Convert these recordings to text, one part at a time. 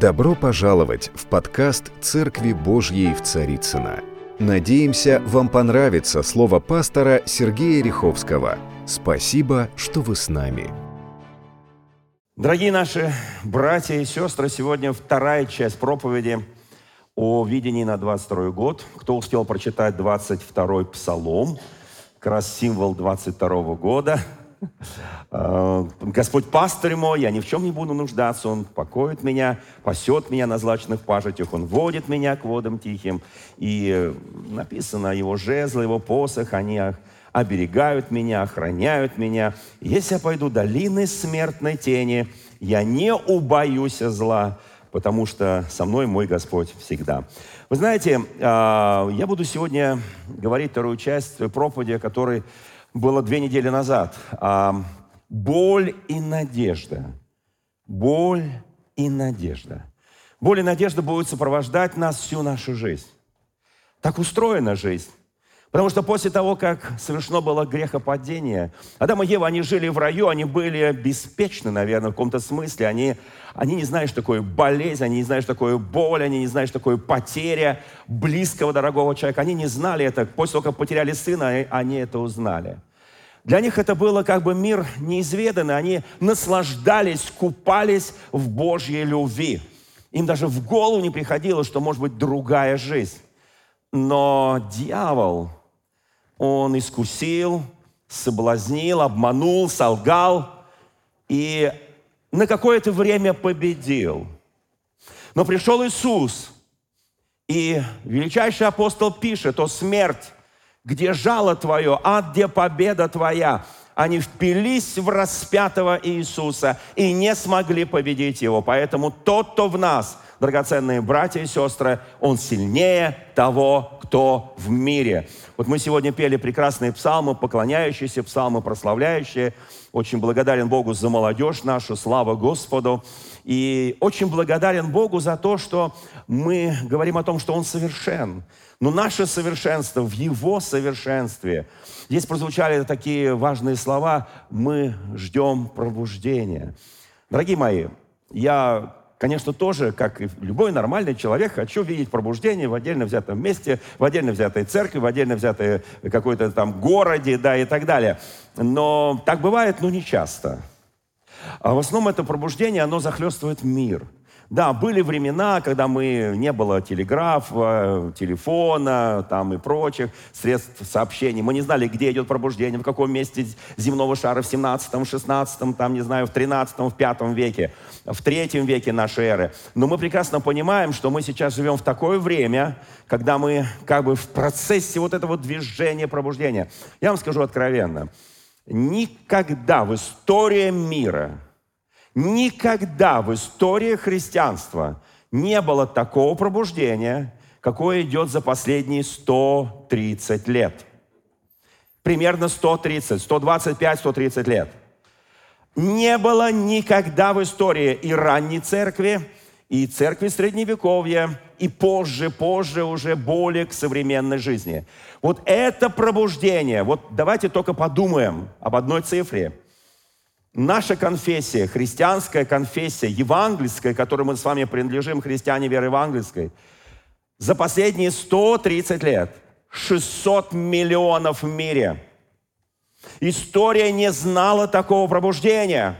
Добро пожаловать в подкаст «Церкви Божьей в Царицына. Надеемся, вам понравится слово пастора Сергея Риховского. Спасибо, что вы с нами. Дорогие наши братья и сестры, сегодня вторая часть проповеди о видении на 22 год. Кто успел прочитать 22 псалом, как раз символ 22 года – Господь пастырь мой, я ни в чем не буду нуждаться, Он покоит меня, пасет меня на злачных пажитях, Он водит меня к водам тихим. И написано, Его жезл, Его посох, они оберегают меня, охраняют меня. Если я пойду долины смертной тени, я не убоюсь зла, потому что со мной мой Господь всегда. Вы знаете, э, я буду сегодня говорить вторую часть проповеди, которой было две недели назад. А, боль и надежда. Боль и надежда. Боль и надежда будут сопровождать нас всю нашу жизнь. Так устроена жизнь. Потому что после того, как совершено было грехопадение, Адам и Ева, они жили в раю, они были беспечны, наверное, в каком-то смысле. Они, они не знают, что такое болезнь, они не знают, что такое боль, они не знают, что такое потеря близкого, дорогого человека. Они не знали это. После того, как потеряли сына, они это узнали. Для них это было как бы мир неизведанный. Они наслаждались, купались в Божьей любви. Им даже в голову не приходило, что может быть другая жизнь. Но дьявол, он искусил, соблазнил, обманул, солгал и на какое-то время победил. Но пришел Иисус, и величайший апостол пишет о смерть, где жало твое, ад, где победа твоя. Они впились в распятого Иисуса и не смогли победить его. Поэтому тот, кто в нас – драгоценные братья и сестры, Он сильнее того, кто в мире. Вот мы сегодня пели прекрасные псалмы, поклоняющиеся псалмы, прославляющие. Очень благодарен Богу за молодежь нашу, слава Господу. И очень благодарен Богу за то, что мы говорим о том, что Он совершен. Но наше совершенство в Его совершенстве. Здесь прозвучали такие важные слова «мы ждем пробуждения». Дорогие мои, я конечно, тоже, как и любой нормальный человек, хочу видеть пробуждение в отдельно взятом месте, в отдельно взятой церкви, в отдельно взятой какой-то там городе, да, и так далее. Но так бывает, но не часто. А в основном это пробуждение, оно захлестывает мир – да, были времена, когда мы, не было телеграфа, телефона там и прочих средств сообщений. Мы не знали, где идет пробуждение, в каком месте земного шара в 17 16 там, не знаю, в 13 в 5 веке, в 3 веке нашей эры. Но мы прекрасно понимаем, что мы сейчас живем в такое время, когда мы как бы в процессе вот этого движения пробуждения. Я вам скажу откровенно, никогда в истории мира – Никогда в истории христианства не было такого пробуждения, какое идет за последние 130 лет. Примерно 130, 125, 130 лет. Не было никогда в истории и ранней церкви, и церкви Средневековья, и позже, позже уже более к современной жизни. Вот это пробуждение, вот давайте только подумаем об одной цифре – Наша конфессия, христианская конфессия, евангельская, которой мы с вами принадлежим, христиане веры евангельской, за последние 130 лет 600 миллионов в мире. История не знала такого пробуждения.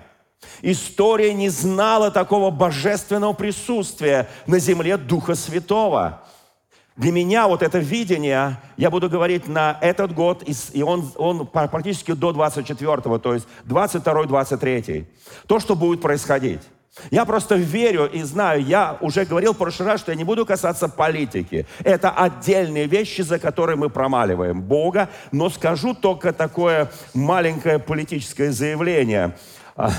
История не знала такого божественного присутствия на земле Духа Святого. Для меня вот это видение, я буду говорить на этот год, и он, он практически до 24-го, то есть 22-23. То, что будет происходить. Я просто верю и знаю, я уже говорил в прошлый раз, что я не буду касаться политики. Это отдельные вещи, за которые мы промаливаем Бога, но скажу только такое маленькое политическое заявление. А,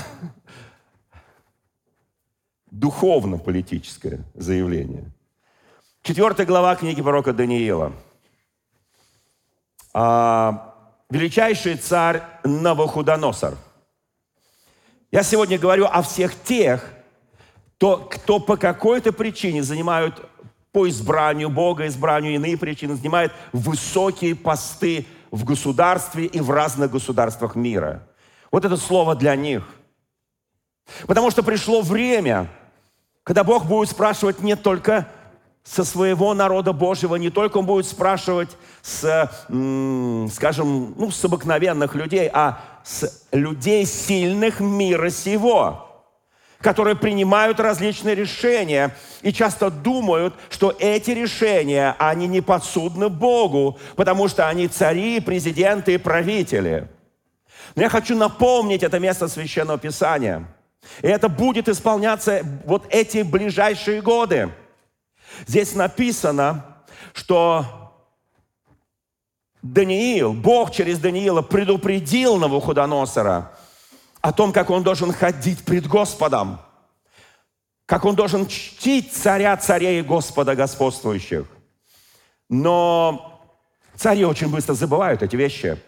духовно-политическое заявление – Четвертая глава книги пророка Даниила. А, величайший царь Навуходоносор. Я сегодня говорю о всех тех, кто, кто по какой-то причине занимают по избранию Бога, избранию иные причины, занимают высокие посты в государстве и в разных государствах мира. Вот это слово для них. Потому что пришло время – когда Бог будет спрашивать не только со своего народа Божьего, не только Он будет спрашивать с, скажем, ну, с обыкновенных людей, а с людей сильных мира сего, которые принимают различные решения и часто думают, что эти решения, они не подсудны Богу, потому что они цари, президенты и правители. Но я хочу напомнить это место Священного Писания. И это будет исполняться вот эти ближайшие годы – Здесь написано, что Даниил, Бог через Даниила предупредил Навуходоносора о том, как он должен ходить пред Господом, как он должен чтить царя царей и Господа господствующих. Но цари очень быстро забывают эти вещи.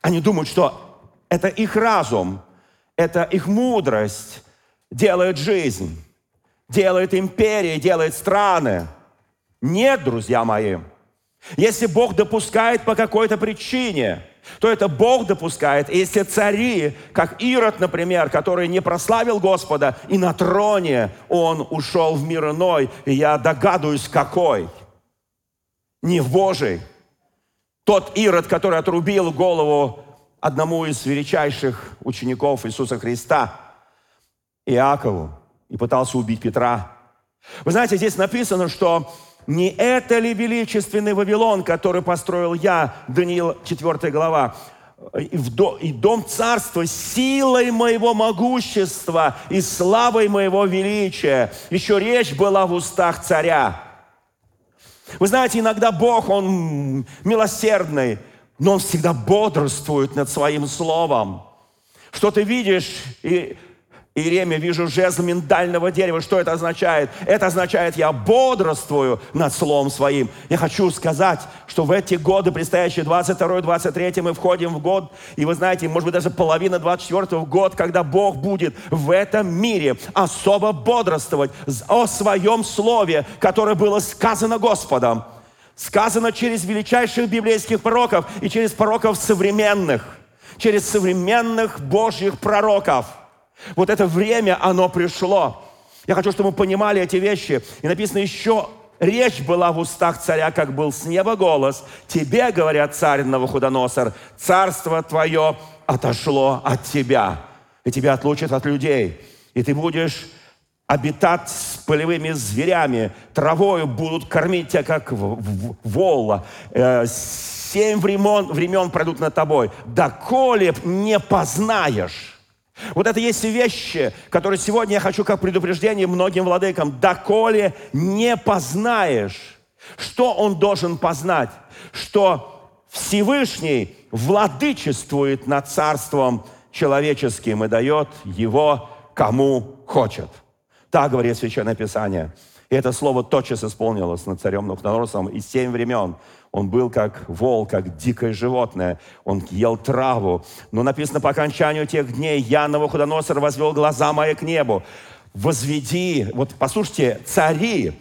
Они думают, что это их разум, это их мудрость делает жизнь делает империи, делает страны. Нет, друзья мои. Если Бог допускает по какой-то причине, то это Бог допускает. И если цари, как Ирод, например, который не прославил Господа, и на троне он ушел в мир иной, и я догадываюсь, какой. Не в Божий. Тот Ирод, который отрубил голову одному из величайших учеников Иисуса Христа, Иакову и пытался убить Петра. Вы знаете, здесь написано, что не это ли величественный Вавилон, который построил я, Даниил 4 глава, и дом царства силой моего могущества и славой моего величия. Еще речь была в устах царя. Вы знаете, иногда Бог, Он милосердный, но Он всегда бодрствует над Своим Словом. Что ты видишь, и Иеремия, вижу жезл миндального дерева. Что это означает? Это означает, я бодрствую над словом своим. Я хочу сказать, что в эти годы, предстоящие 22-23, мы входим в год, и вы знаете, может быть, даже половина 24 год, когда Бог будет в этом мире особо бодрствовать о своем слове, которое было сказано Господом. Сказано через величайших библейских пророков и через пророков современных, через современных Божьих пророков – вот это время, оно пришло. Я хочу, чтобы мы понимали эти вещи. И написано еще, речь была в устах царя, как был с неба голос. Тебе, говорят царь Навуходоносор, царство твое отошло от тебя. И тебя отлучат от людей. И ты будешь обитать с полевыми зверями, травою будут кормить тебя, как вола. Э, семь времен, времен пройдут над тобой. Доколе не познаешь вот это есть вещи, которые сегодня я хочу как предупреждение многим владыкам. Доколе не познаешь, что он должен познать, что Всевышний владычествует над царством человеческим и дает его кому хочет. Так говорит Священное Писание. И это слово тотчас исполнилось над царем Навуходоносором и семь времен. Он был как вол, как дикое животное. Он ел траву. Но написано, по окончанию тех дней я, Навуходоносор, возвел глаза мои к небу. Возведи, вот послушайте, цари,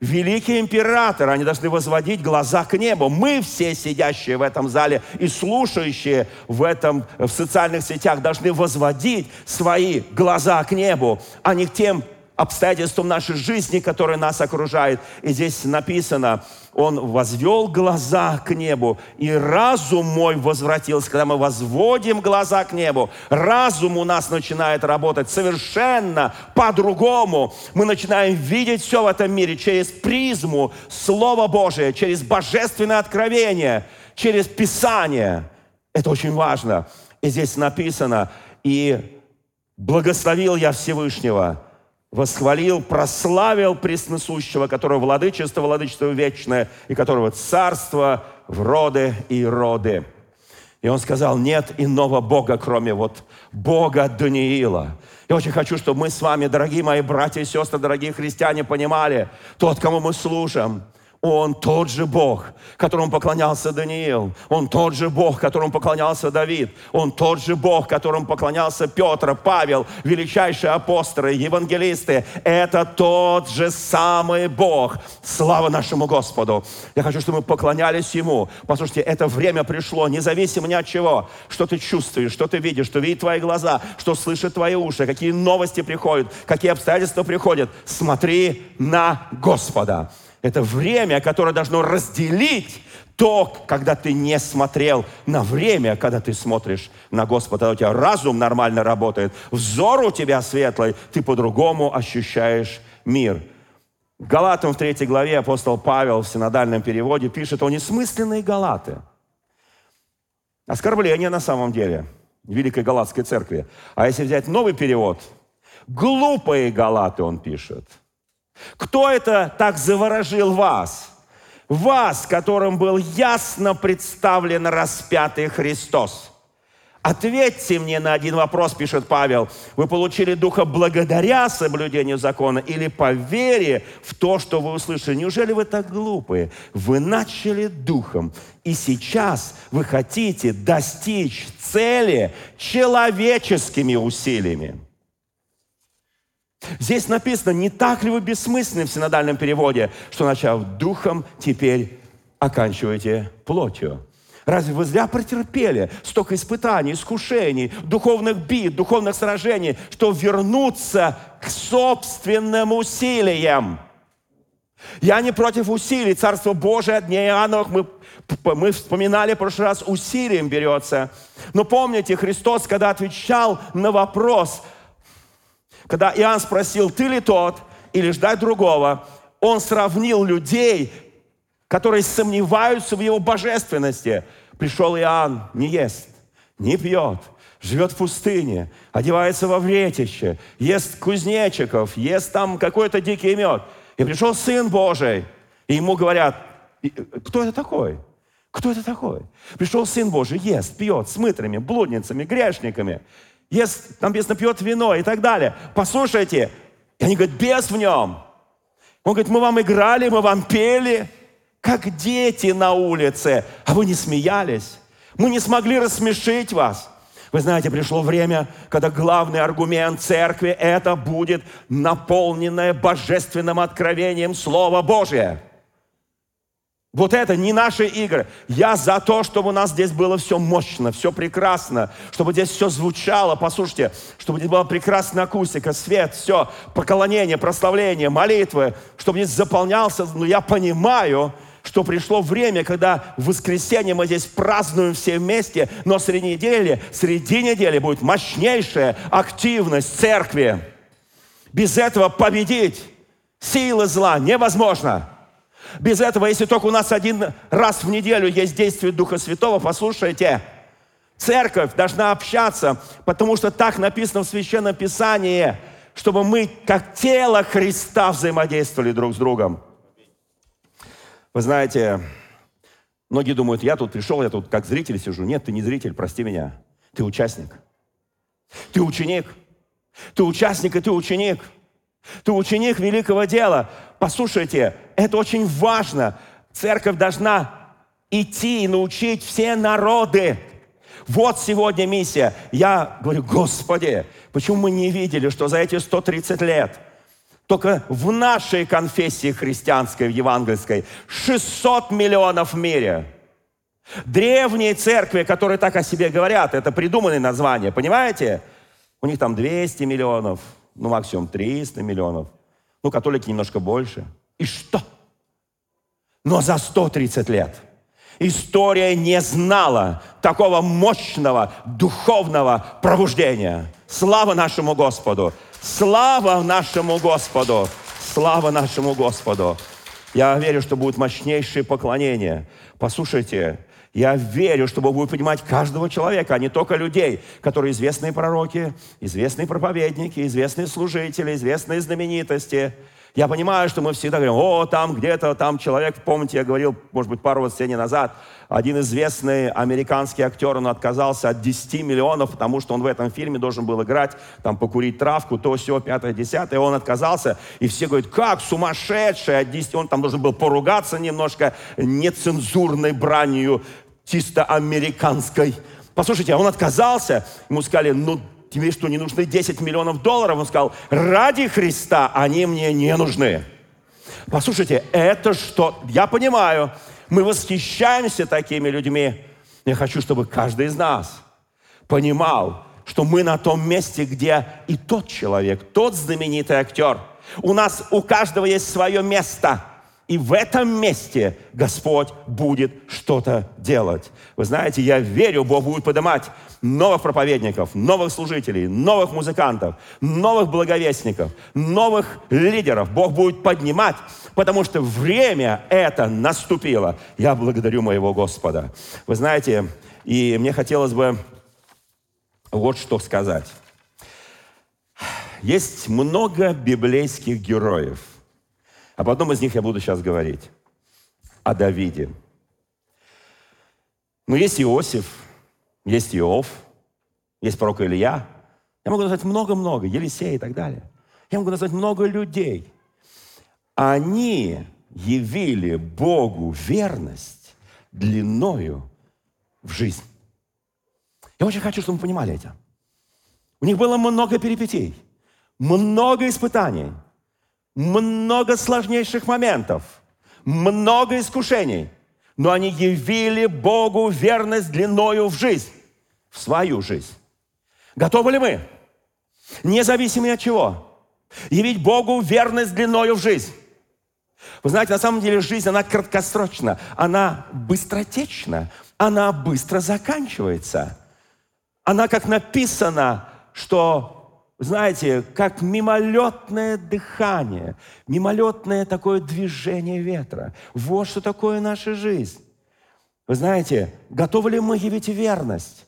великие императоры, они должны возводить глаза к небу. Мы все сидящие в этом зале и слушающие в этом, в социальных сетях должны возводить свои глаза к небу, а не к тем обстоятельствам нашей жизни, которые нас окружают. И здесь написано, он возвел глаза к небу, и разум мой возвратился. Когда мы возводим глаза к небу, разум у нас начинает работать совершенно по-другому. Мы начинаем видеть все в этом мире через призму Слова Божия, через божественное откровение, через Писание. Это очень важно. И здесь написано, и благословил я Всевышнего – восхвалил, прославил пресносущего, которого владычество, владычество вечное, и которого царство в роды и роды. И он сказал, нет иного Бога, кроме вот Бога Даниила. Я очень хочу, чтобы мы с вами, дорогие мои братья и сестры, дорогие христиане, понимали, тот, кому мы служим, Он тот же Бог, которому поклонялся Даниил. Он тот же Бог, которому поклонялся Давид. Он тот же Бог, которому поклонялся Петр, Павел, величайшие апостолы, евангелисты. Это тот же самый Бог. Слава нашему Господу. Я хочу, чтобы мы поклонялись Ему. Послушайте, это время пришло, независимо ни от чего. Что ты чувствуешь, что ты видишь, что видят твои глаза, что слышат твои уши, какие новости приходят, какие обстоятельства приходят. Смотри на Господа. Это время, которое должно разделить то, когда ты не смотрел, на время, когда ты смотришь на Господа. у тебя разум нормально работает, взор у тебя светлый, ты по-другому ощущаешь мир. Галатам в третьей главе апостол Павел в синодальном переводе пишет о несмысленные галаты. Оскорбление на самом деле Великой Галатской церкви. А если взять новый перевод, глупые галаты он пишет – кто это так заворожил вас? Вас, которым был ясно представлен распятый Христос. Ответьте мне на один вопрос, пишет Павел. Вы получили Духа благодаря соблюдению закона или по вере в то, что вы услышали? Неужели вы так глупые? Вы начали Духом, и сейчас вы хотите достичь цели человеческими усилиями. Здесь написано, не так ли вы бессмысленны в синодальном переводе, что, начав духом, теперь оканчиваете плотью. Разве вы зря претерпели столько испытаний, искушений, духовных бит, духовных сражений, что вернуться к собственным усилиям? Я не против усилий. Царство Божие от дней Иоанновых мы, мы вспоминали в прошлый раз, усилием берется. Но помните, Христос, когда отвечал на вопрос – когда Иоанн спросил, ты ли тот или ждать другого, он сравнил людей, которые сомневаются в его божественности. Пришел Иоанн, не ест, не пьет, живет в пустыне, одевается во вретище, ест кузнечиков, ест там какой-то дикий мед. И пришел Сын Божий, и ему говорят, кто это такой? Кто это такой? Пришел Сын Божий, ест, пьет с мытрами, блудницами, грешниками ест, там написано, пьет вино и так далее. Послушайте, и они говорят, без в нем. Он говорит, мы вам играли, мы вам пели, как дети на улице, а вы не смеялись. Мы не смогли рассмешить вас. Вы знаете, пришло время, когда главный аргумент церкви – это будет наполненное божественным откровением Слово Божие – вот это не наши игры. Я за то, чтобы у нас здесь было все мощно, все прекрасно, чтобы здесь все звучало, послушайте, чтобы здесь была прекрасная акустика, свет, все, поклонение, прославление, молитвы, чтобы здесь заполнялся. Но я понимаю, что пришло время, когда в воскресенье мы здесь празднуем все вместе, но среди недели, среди недели будет мощнейшая активность церкви. Без этого победить силы зла невозможно. Без этого, если только у нас один раз в неделю есть действие Духа Святого, послушайте, церковь должна общаться, потому что так написано в Священном Писании, чтобы мы, как тело Христа, взаимодействовали друг с другом. Вы знаете, многие думают, я тут пришел, я тут как зритель сижу. Нет, ты не зритель, прости меня. Ты участник. Ты ученик. Ты участник и ты ученик. Ты ученик великого дела. Послушайте, это очень важно. Церковь должна идти и научить все народы. Вот сегодня миссия. Я говорю, Господи, почему мы не видели, что за эти 130 лет только в нашей конфессии христианской, евангельской, 600 миллионов в мире. Древние церкви, которые так о себе говорят, это придуманные названия, понимаете? У них там 200 миллионов, ну максимум 300 миллионов. Ну, католики немножко больше. И что? Но за 130 лет история не знала такого мощного духовного пробуждения. Слава нашему Господу! Слава нашему Господу! Слава нашему Господу! Я верю, что будет мощнейшее поклонение. Послушайте, я верю, что Бог будет понимать каждого человека, а не только людей, которые известные пророки, известные проповедники, известные служители, известные знаменитости. Я понимаю, что мы всегда говорим, о, там где-то, там человек, помните, я говорил, может быть, пару воскресений назад, один известный американский актер, он отказался от 10 миллионов, потому что он в этом фильме должен был играть, там, покурить травку, то, все, пятое, десятое, он отказался, и все говорят, как, сумасшедший, от 10, он там должен был поругаться немножко нецензурной бранью, чисто американской. Послушайте, а он отказался, ему сказали, ну, тебе что, не нужны 10 миллионов долларов? Он сказал, ради Христа они мне не нужны. Послушайте, это что? Я понимаю, мы восхищаемся такими людьми. Я хочу, чтобы каждый из нас понимал, что мы на том месте, где и тот человек, тот знаменитый актер. У нас у каждого есть свое место – и в этом месте Господь будет что-то делать. Вы знаете, я верю, Бог будет поднимать новых проповедников, новых служителей, новых музыкантов, новых благовестников, новых лидеров. Бог будет поднимать, потому что время это наступило. Я благодарю моего Господа. Вы знаете, и мне хотелось бы вот что сказать. Есть много библейских героев – об одном из них я буду сейчас говорить. О Давиде. Ну, есть Иосиф, есть Иов, есть пророк Илья. Я могу назвать много-много, Елисей и так далее. Я могу назвать много людей. Они явили Богу верность длиною в жизнь. Я очень хочу, чтобы вы понимали это. У них было много перипетий, много испытаний – много сложнейших моментов, много искушений, но они явили Богу верность длиною в жизнь, в свою жизнь. Готовы ли мы, независимо от чего, явить Богу верность длиною в жизнь? Вы знаете, на самом деле жизнь, она краткосрочна, она быстротечна, она быстро заканчивается. Она, как написано, что знаете, как мимолетное дыхание, мимолетное такое движение ветра. Вот что такое наша жизнь. Вы знаете, готовы ли мы явить верность?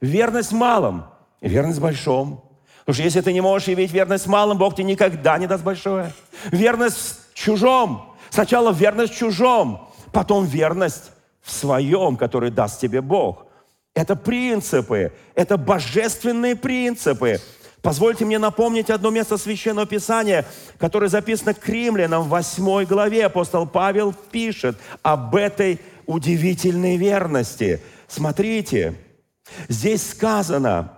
Верность малом и верность большом. Потому что если ты не можешь явить верность малым, Бог тебе никогда не даст большое. Верность в чужом. Сначала верность в чужом, потом верность в своем, который даст тебе Бог. Это принципы, это божественные принципы. Позвольте мне напомнить одно место Священного Писания, которое записано к римлянам в 8 главе. Апостол Павел пишет об этой удивительной верности. Смотрите, здесь сказано,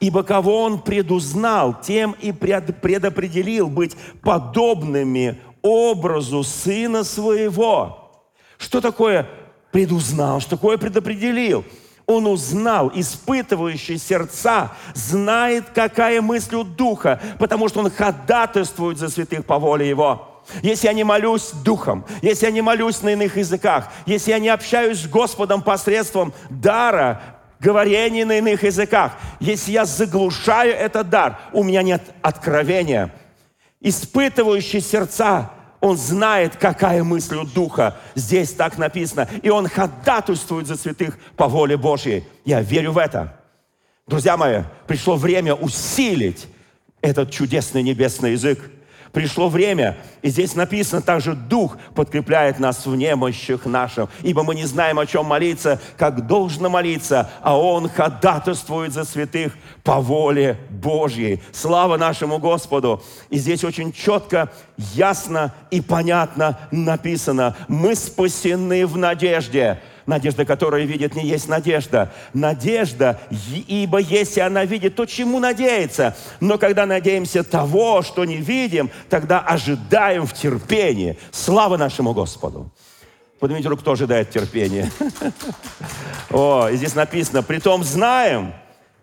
«Ибо кого он предузнал, тем и предопределил быть подобными образу Сына Своего». Что такое предузнал? Что такое предопределил? Он узнал, испытывающий сердца, знает, какая мысль у Духа, потому что он ходатайствует за святых по воле Его. Если я не молюсь Духом, если я не молюсь на иных языках, если я не общаюсь с Господом посредством дара, говорения на иных языках, если я заглушаю этот дар, у меня нет откровения. Испытывающий сердца он знает, какая мысль у Духа. Здесь так написано. И он ходатайствует за святых по воле Божьей. Я верю в это. Друзья мои, пришло время усилить этот чудесный небесный язык. Пришло время, и здесь написано также «Дух подкрепляет нас в немощах наших, ибо мы не знаем, о чем молиться, как должно молиться, а Он ходатайствует за святых по воле Божьей». Слава нашему Господу! И здесь очень четко, ясно и понятно написано «Мы спасены в надежде». Надежда, которая видит, не есть надежда. Надежда, ибо если она видит, то чему надеяться? Но когда надеемся того, что не видим, тогда ожидаем в терпении. Слава нашему Господу! Поднимите руку, кто ожидает терпения. О, и здесь написано, притом знаем,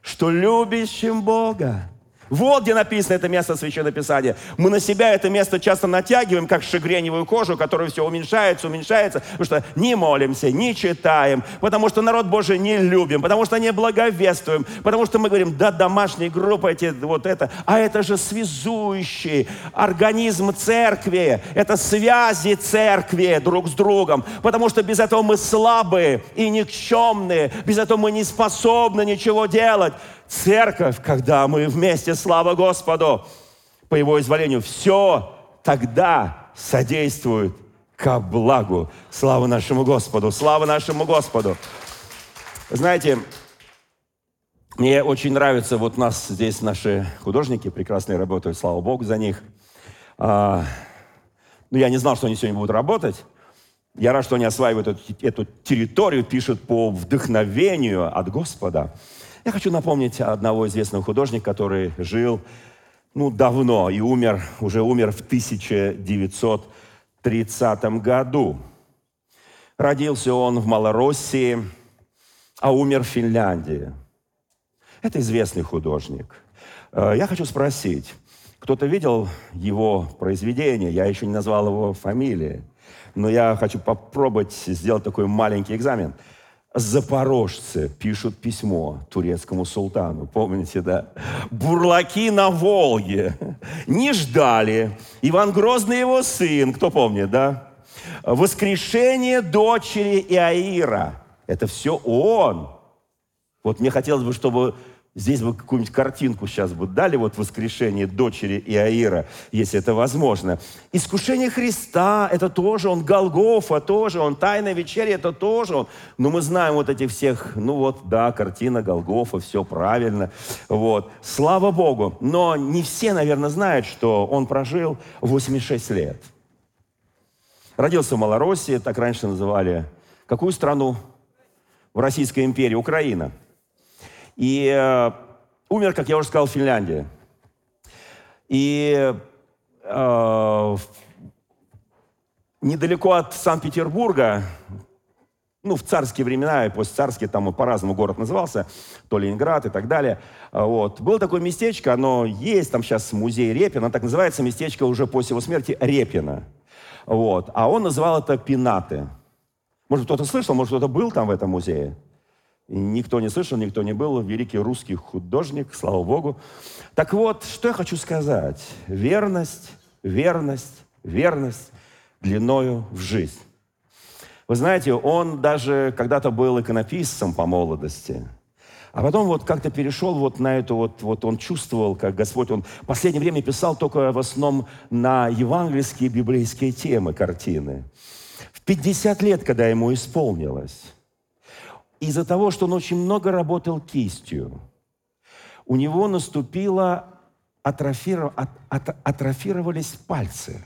что любящим Бога вот где написано это место Священного Писания. Мы на себя это место часто натягиваем, как шагреневую кожу, которая все уменьшается, уменьшается, потому что не молимся, не читаем, потому что народ Божий не любим, потому что не благовествуем, потому что мы говорим, да, домашние группы эти, вот это, а это же связующий организм церкви, это связи церкви друг с другом, потому что без этого мы слабые и никчемные, без этого мы не способны ничего делать. Церковь, когда мы вместе, слава Господу, по Его изволению, все тогда содействует ко благу. Слава нашему Господу, слава нашему Господу. Знаете, мне очень нравится, вот у нас здесь наши художники прекрасные работают, слава Богу за них. А, ну, я не знал, что они сегодня будут работать. Я рад, что они осваивают эту, эту территорию, пишут по вдохновению от Господа. Я хочу напомнить одного известного художника, который жил ну, давно и умер, уже умер в 1930 году. Родился он в Малороссии, а умер в Финляндии. Это известный художник. Э, я хочу спросить, кто-то видел его произведение, я еще не назвал его фамилии но я хочу попробовать сделать такой маленький экзамен. Запорожцы пишут письмо турецкому султану. Помните, да? Бурлаки на Волге не ждали. Иван Грозный его сын, кто помнит, да? Воскрешение дочери Иаира. Это все он. Вот мне хотелось бы, чтобы Здесь бы какую-нибудь картинку сейчас бы дали, вот воскрешение дочери Иаира, если это возможно. Искушение Христа, это тоже он, Голгофа тоже он, Тайная вечеря, это тоже он. Но мы знаем вот этих всех, ну вот, да, картина Голгофа, все правильно. Вот. Слава Богу. Но не все, наверное, знают, что он прожил 86 лет. Родился в Малороссии, так раньше называли. Какую страну? В Российской империи, Украина – и э, умер, как я уже сказал, в Финляндии. И э, недалеко от Санкт-Петербурга, ну, в царские времена, и после царские, там по-разному город назывался, то Ленинград и так далее. Вот. Было такое местечко, оно есть, там сейчас музей Репина, так называется местечко уже после его смерти Репина. Вот. А он называл это Пинаты. Может, кто-то слышал, может, кто-то был там в этом музее? Никто не слышал, никто не был. Великий русский художник, слава Богу. Так вот, что я хочу сказать. Верность, верность, верность длиною в жизнь. Вы знаете, он даже когда-то был иконописцем по молодости. А потом вот как-то перешел вот на эту вот, вот он чувствовал, как Господь, он в последнее время писал только в основном на евангельские библейские темы, картины. В 50 лет, когда ему исполнилось, из-за того, что он очень много работал кистью, у него наступило, атрофиров, от, от, атрофировались пальцы,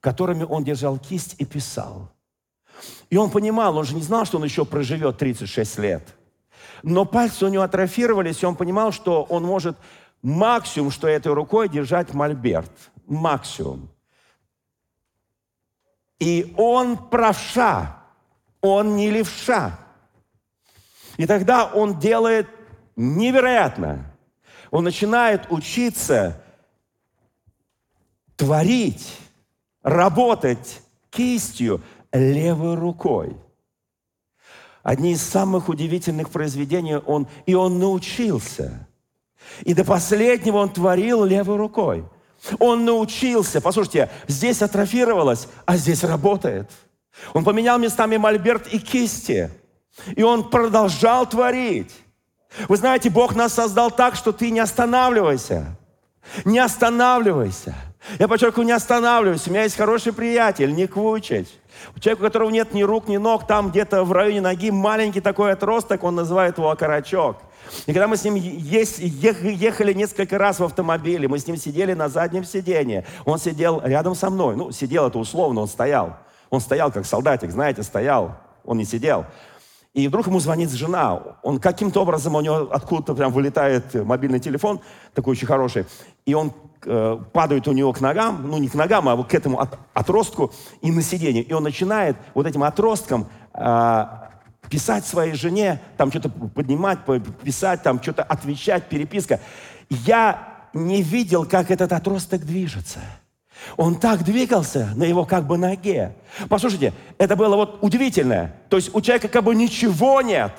которыми он держал кисть и писал. И он понимал, он же не знал, что он еще проживет 36 лет. Но пальцы у него атрофировались, и он понимал, что он может максимум, что этой рукой держать мольберт. Максимум. И он правша, он не левша. И тогда он делает невероятно. Он начинает учиться творить, работать кистью левой рукой. Одни из самых удивительных произведений он, и он научился. И до последнего он творил левой рукой. Он научился, послушайте, здесь атрофировалось, а здесь работает. Он поменял местами мольберт и кисти – и он продолжал творить. Вы знаете, Бог нас создал так, что ты не останавливайся. Не останавливайся. Я подчеркиваю, не останавливайся. У меня есть хороший приятель, Ник Вучич. Человек, у которого нет ни рук, ни ног, там где-то в районе ноги маленький такой отросток, он называет его окорочок. И когда мы с ним ехали несколько раз в автомобиле, мы с ним сидели на заднем сиденье, он сидел рядом со мной. Ну, сидел это условно, он стоял. Он стоял как солдатик, знаете, стоял. Он не сидел. И вдруг ему звонит жена. Он каким-то образом, у него откуда-то прям вылетает мобильный телефон, такой очень хороший. И он э, падает у него к ногам, ну не к ногам, а вот к этому от, отростку и на сиденье. И он начинает вот этим отростком э, писать своей жене, там что-то поднимать, писать, там что-то отвечать, переписка. Я не видел, как этот отросток движется. Он так двигался на его как бы ноге. Послушайте, это было вот удивительное. То есть у человека как бы ничего нет,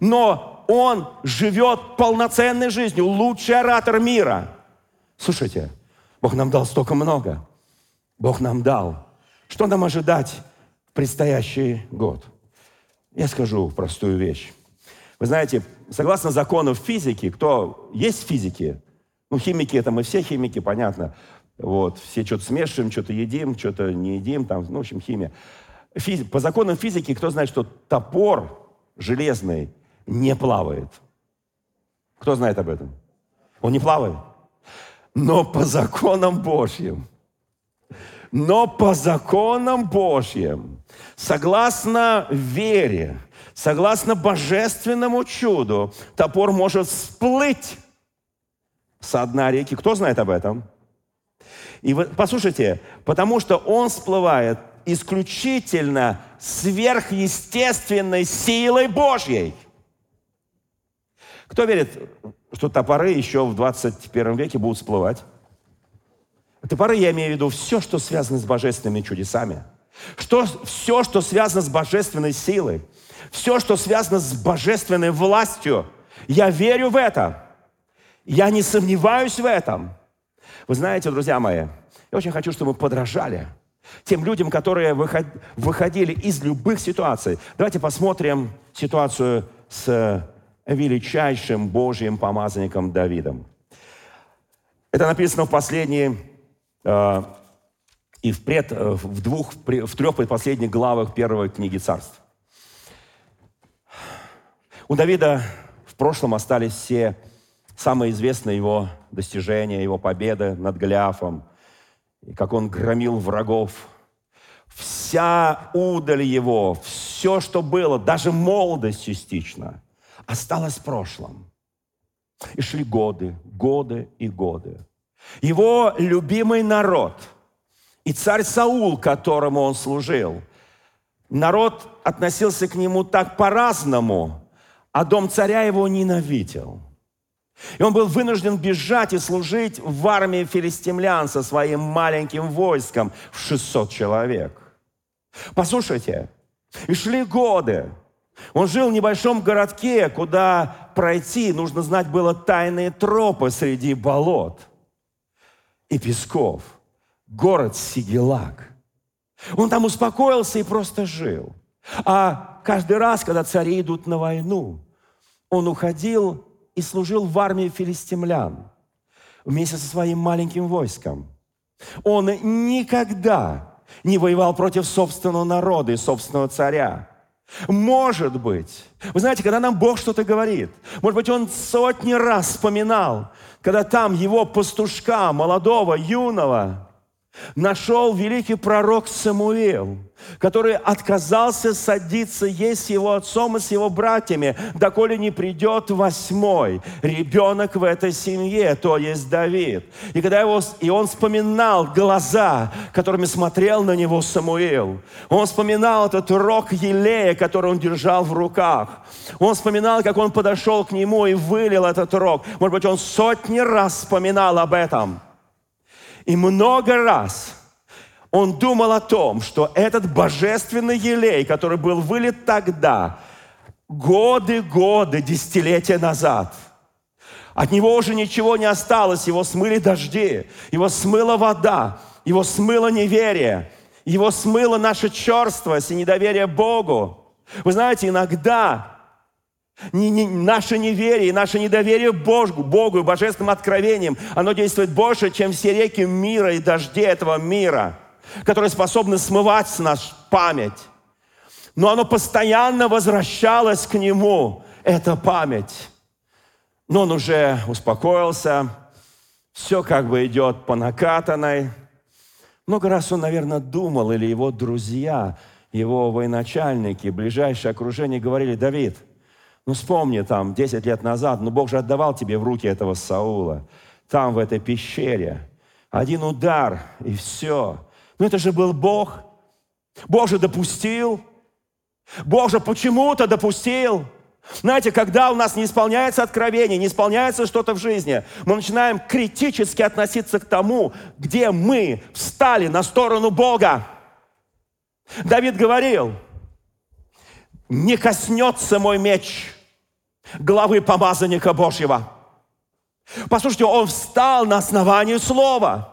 но он живет полноценной жизнью, лучший оратор мира. Слушайте, Бог нам дал столько много. Бог нам дал. Что нам ожидать в предстоящий год? Я скажу простую вещь. Вы знаете, согласно законам физики, кто есть физики, ну, химики, это мы все химики, понятно, Вот, все что-то смешиваем, что-то едим, что-то не едим, там, ну, в общем, химия. Физи... По законам физики, кто знает, что топор железный не плавает? Кто знает об этом? Он не плавает. Но по законам Божьим, но по законам Божьим, согласно вере, согласно божественному чуду, топор может всплыть со дна реки. Кто знает об этом? И вы, послушайте, потому что он всплывает исключительно сверхъестественной силой Божьей. Кто верит, что топоры еще в 21 веке будут всплывать? Топоры, я имею в виду все, что связано с божественными чудесами. Что, все, что связано с божественной силой. Все, что связано с божественной властью. Я верю в это. Я не сомневаюсь в этом. Вы знаете, друзья мои, я очень хочу, чтобы мы подражали тем людям, которые выходили из любых ситуаций. Давайте посмотрим ситуацию с величайшим Божьим помазанником Давидом. Это написано в последней э, и в, пред, э, в, двух, в трех предпоследних главах первой книги царств. У Давида в прошлом остались все самые известные его достижения, его победы над Голиафом, и как он громил врагов. Вся удаль его, все, что было, даже молодость частично, осталось в прошлом. И шли годы, годы и годы. Его любимый народ и царь Саул, которому он служил, народ относился к нему так по-разному, а дом царя его ненавидел. И он был вынужден бежать и служить в армии филистимлян со своим маленьким войском в 600 человек. Послушайте, и шли годы. Он жил в небольшом городке, куда пройти нужно знать было тайные тропы среди болот и песков. Город Сигелак. Он там успокоился и просто жил. А каждый раз, когда цари идут на войну, он уходил и служил в армии филистимлян вместе со своим маленьким войском. Он никогда не воевал против собственного народа и собственного царя. Может быть, вы знаете, когда нам Бог что-то говорит, может быть, Он сотни раз вспоминал, когда там его пастушка, молодого, юного, нашел великий пророк Самуил, который отказался садиться есть с его отцом и с его братьями, доколе не придет восьмой ребенок в этой семье, то есть Давид. И когда его, и он вспоминал глаза, которыми смотрел на него Самуил. Он вспоминал этот рог елея, который он держал в руках. Он вспоминал, как он подошел к нему и вылил этот рог. Может быть, он сотни раз вспоминал об этом – и много раз он думал о том, что этот божественный елей, который был вылит тогда, годы, годы, десятилетия назад, от него уже ничего не осталось, его смыли дожди, его смыла вода, его смыло неверие, его смыло наша черствость и недоверие Богу. Вы знаете, иногда не, не, наше неверие, наше недоверие Богу, Богу и божественным откровениям, оно действует больше, чем все реки мира и дожди этого мира, которые способны смывать с нас память. Но оно постоянно возвращалось к Нему, эта память. Но он уже успокоился, все как бы идет по накатанной. Много раз он, наверное, думал, или его друзья, его военачальники, ближайшее окружение говорили, Давид – ну вспомни там 10 лет назад, ну Бог же отдавал тебе в руки этого Саула. Там, в этой пещере. Один удар, и все. Ну это же был Бог. Бог же допустил. Бог же почему-то допустил. Знаете, когда у нас не исполняется откровение, не исполняется что-то в жизни, мы начинаем критически относиться к тому, где мы встали на сторону Бога. Давид говорил, не коснется мой меч главы помазанника Божьего. Послушайте, он встал на основании слова.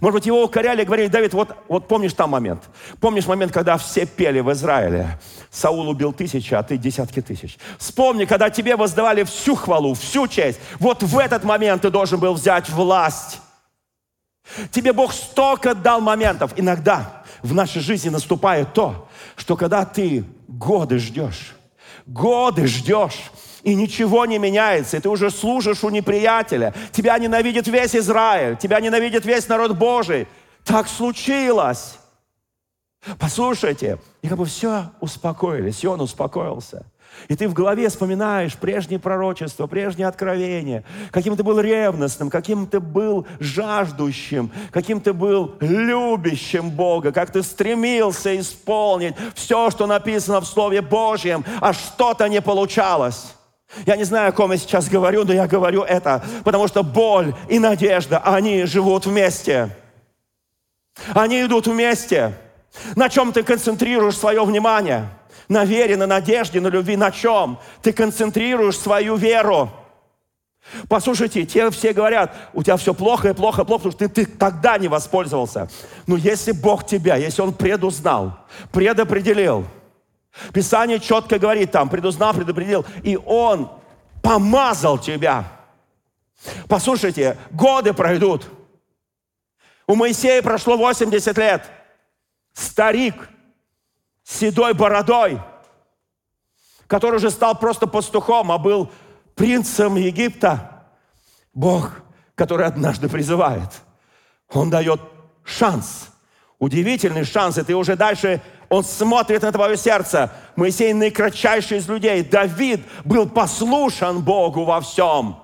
Может быть, его укоряли, говорили, Давид, вот, вот помнишь там момент? Помнишь момент, когда все пели в Израиле? Саул убил тысячи, а ты десятки тысяч. Вспомни, когда тебе воздавали всю хвалу, всю честь. Вот в этот момент ты должен был взять власть. Тебе Бог столько дал моментов. Иногда в нашей жизни наступает то, что когда ты годы ждешь, годы ждешь, и ничего не меняется, и ты уже служишь у неприятеля, тебя ненавидит весь Израиль, тебя ненавидит весь народ Божий. Так случилось. Послушайте, и как бы все успокоились, и он успокоился. И ты в голове вспоминаешь прежние пророчества, прежние откровения, каким ты был ревностным, каким ты был жаждущим, каким ты был любящим Бога, как ты стремился исполнить все, что написано в Слове Божьем, а что-то не получалось. Я не знаю, о ком я сейчас говорю, но я говорю это, потому что боль и надежда, они живут вместе. Они идут вместе. На чем ты концентрируешь свое внимание? На вере, на надежде, на любви. На чем? Ты концентрируешь свою веру. Послушайте, те все говорят, у тебя все плохо и плохо, плохо, потому что ты, ты тогда не воспользовался. Но если Бог тебя, если Он предузнал, предопределил, Писание четко говорит там, предузнал, предопределил, и Он помазал тебя. Послушайте, годы пройдут. У Моисея прошло 80 лет. Старик седой бородой, который уже стал просто пастухом, а был принцем Египта. Бог, который однажды призывает. Он дает шанс. Удивительный шанс. И ты уже дальше он смотрит на твое сердце. Моисей наикратчайший из людей. Давид был послушан Богу во всем.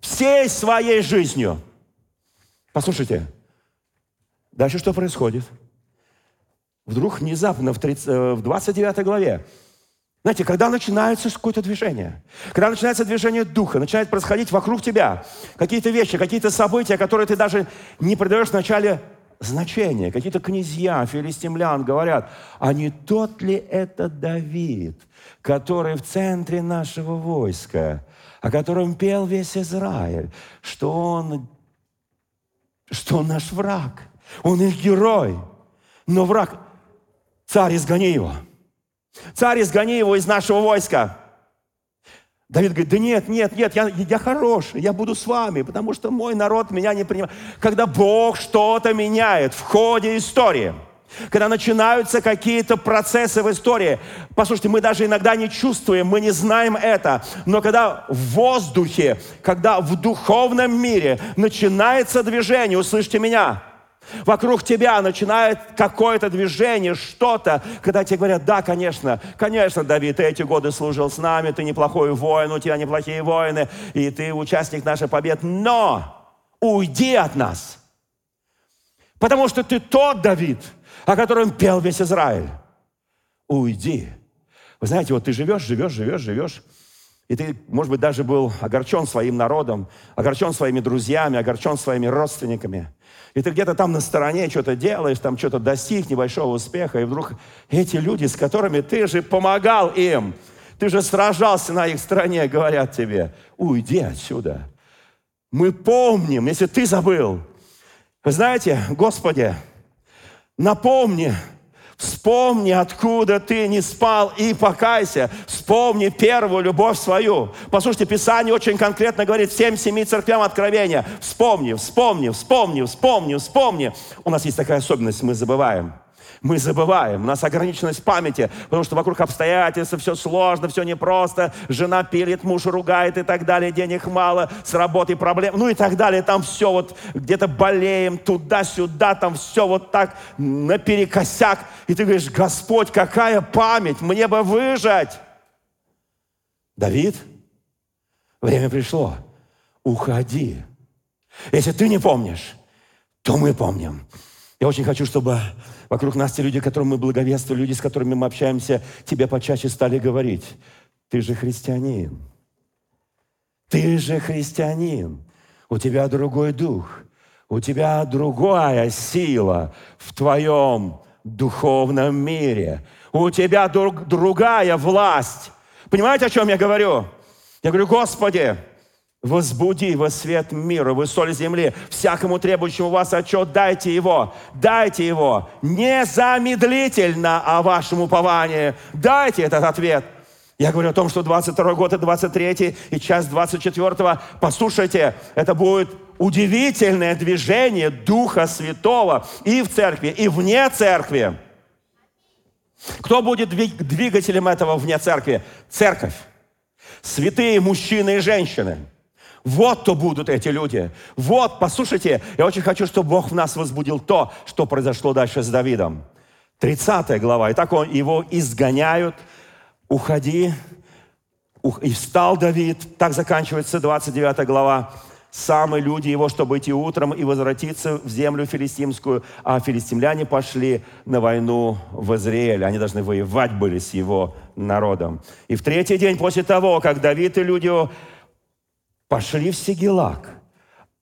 Всей своей жизнью. Послушайте, дальше что происходит? Вдруг внезапно в, 30, э, в 29 главе знаете, когда начинается какое-то движение, когда начинается движение духа, начинает происходить вокруг тебя какие-то вещи, какие-то события, которые ты даже не придаешь вначале значение. Какие-то князья филистимлян говорят, а не тот ли это Давид, который в центре нашего войска, о котором пел весь Израиль, что он, что он наш враг, он их герой. Но враг, царь, изгони его. Царь, изгони его из нашего войска. Давид говорит, да нет, нет, нет, я, я хороший, я буду с вами, потому что мой народ меня не принимает. Когда Бог что-то меняет в ходе истории, когда начинаются какие-то процессы в истории, послушайте, мы даже иногда не чувствуем, мы не знаем это, но когда в воздухе, когда в духовном мире начинается движение, услышьте меня – Вокруг тебя начинает какое-то движение, что-то, когда тебе говорят, да, конечно, конечно, Давид, ты эти годы служил с нами, ты неплохой воин, у тебя неплохие воины, и ты участник нашей побед, но уйди от нас, потому что ты тот Давид, о котором пел весь Израиль. Уйди. Вы знаете, вот ты живешь, живешь, живешь, живешь, и ты, может быть, даже был огорчен своим народом, огорчен своими друзьями, огорчен своими родственниками – и ты где-то там на стороне что-то делаешь, там что-то достиг небольшого успеха, и вдруг эти люди, с которыми ты же помогал им, ты же сражался на их стороне, говорят тебе, уйди отсюда. Мы помним, если ты забыл. Вы знаете, Господи, напомни, Вспомни, откуда ты не спал и покайся. Вспомни первую любовь свою. Послушайте, Писание очень конкретно говорит всем семи церквям откровения. Вспомни, вспомни, вспомни, вспомни, вспомни. У нас есть такая особенность, мы забываем мы забываем. У нас ограниченность памяти, потому что вокруг обстоятельства все сложно, все непросто. Жена пилит, муж ругает и так далее, денег мало, с работой проблем, ну и так далее. Там все вот где-то болеем, туда-сюда, там все вот так наперекосяк. И ты говоришь, Господь, какая память, мне бы выжать. Давид, время пришло, уходи. Если ты не помнишь, то мы помним. Я очень хочу, чтобы Вокруг нас те люди, которым мы благовествуем, люди, с которыми мы общаемся, тебе почаще стали говорить, ты же христианин. Ты же христианин. У тебя другой дух. У тебя другая сила в твоем духовном мире. У тебя друг, другая власть. Понимаете, о чем я говорю? Я говорю, Господи, Возбуди во свет мира, вы соль земли, всякому требующему вас отчет, дайте его, дайте его, незамедлительно о вашем уповании. Дайте этот ответ. Я говорю о том, что 22 год и 23 и часть 24 послушайте, это будет удивительное движение Духа Святого и в церкви, и вне церкви. Кто будет двигателем этого вне церкви? Церковь. Святые мужчины и женщины. Вот кто будут эти люди. Вот, послушайте, я очень хочу, чтобы Бог в нас возбудил то, что произошло дальше с Давидом. 30 глава. И так он, его изгоняют. Уходи. И встал Давид. Так заканчивается 29 глава самые люди его, чтобы идти утром и возвратиться в землю филистимскую, а филистимляне пошли на войну в Израиль. Они должны воевать были с его народом. И в третий день после того, как Давид и люди пошли в Сигелак,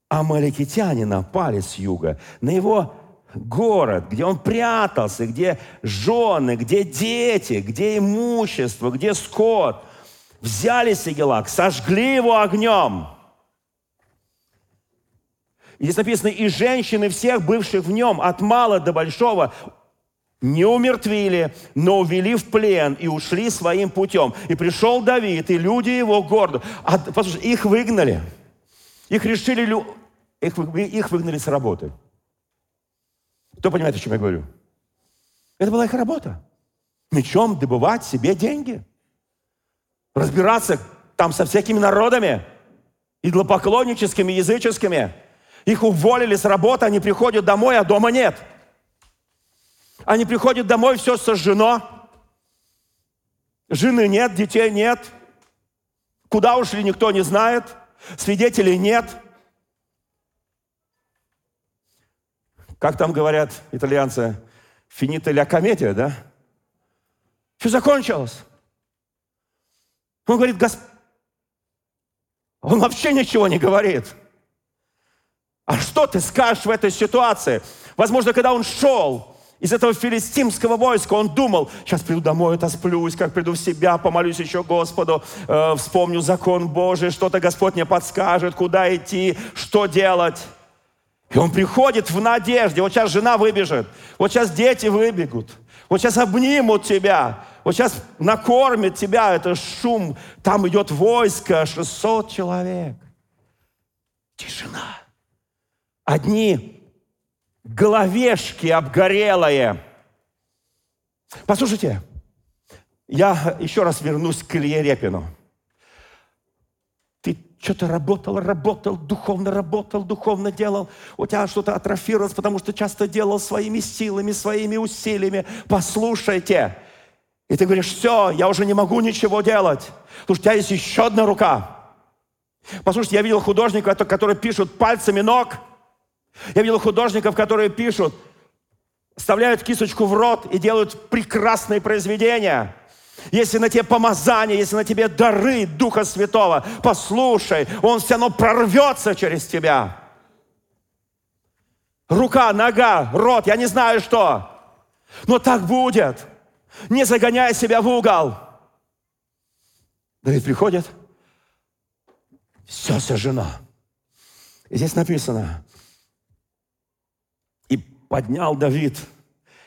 амаликитяне напали с юга на его город, где он прятался, где жены, где дети, где имущество, где скот. Взяли Сигелак, сожгли его огнем – и здесь написано, и женщины всех бывших в нем, от мала до большого, не умертвили, но увели в плен и ушли своим путем. И пришел Давид, и люди его гордо. А, послушай, их выгнали. Их решили, их, их выгнали с работы. Кто понимает, о чем я говорю? Это была их работа. Мечом добывать себе деньги. Разбираться там со всякими народами. Идлопоклонническими, языческими. Их уволили с работы, они приходят домой, а дома нет. Они приходят домой, все сожжено. Жены нет, детей нет. Куда ушли, никто не знает. Свидетелей нет. Как там говорят итальянцы, финита ля комедия, да? Все закончилось. Он говорит, Господь, он вообще ничего не говорит. А что ты скажешь в этой ситуации? Возможно, когда он шел из этого филистимского войска, он думал, сейчас приду домой, отосплюсь, как приду в себя, помолюсь еще Господу, э, вспомню закон Божий, что-то Господь мне подскажет, куда идти, что делать. И он приходит в надежде. Вот сейчас жена выбежит, вот сейчас дети выбегут, вот сейчас обнимут тебя, вот сейчас накормят тебя, это шум, там идет войско, 600 человек. Тишина одни головешки обгорелые. Послушайте, я еще раз вернусь к Илье Репину. Ты что-то работал, работал, духовно работал, духовно делал. У тебя что-то атрофировалось, потому что часто делал своими силами, своими усилиями. Послушайте. И ты говоришь, все, я уже не могу ничего делать. Потому что у тебя есть еще одна рука. Послушайте, я видел художника, который пишет пальцами ног – я видел художников, которые пишут, вставляют кисточку в рот и делают прекрасные произведения. Если на тебе помазание, если на тебе дары Духа Святого, послушай, Он все равно прорвется через тебя. Рука, нога, рот, я не знаю что. Но так будет. Не загоняй себя в угол. Давид приходит, все сожжено. И здесь написано, поднял Давид,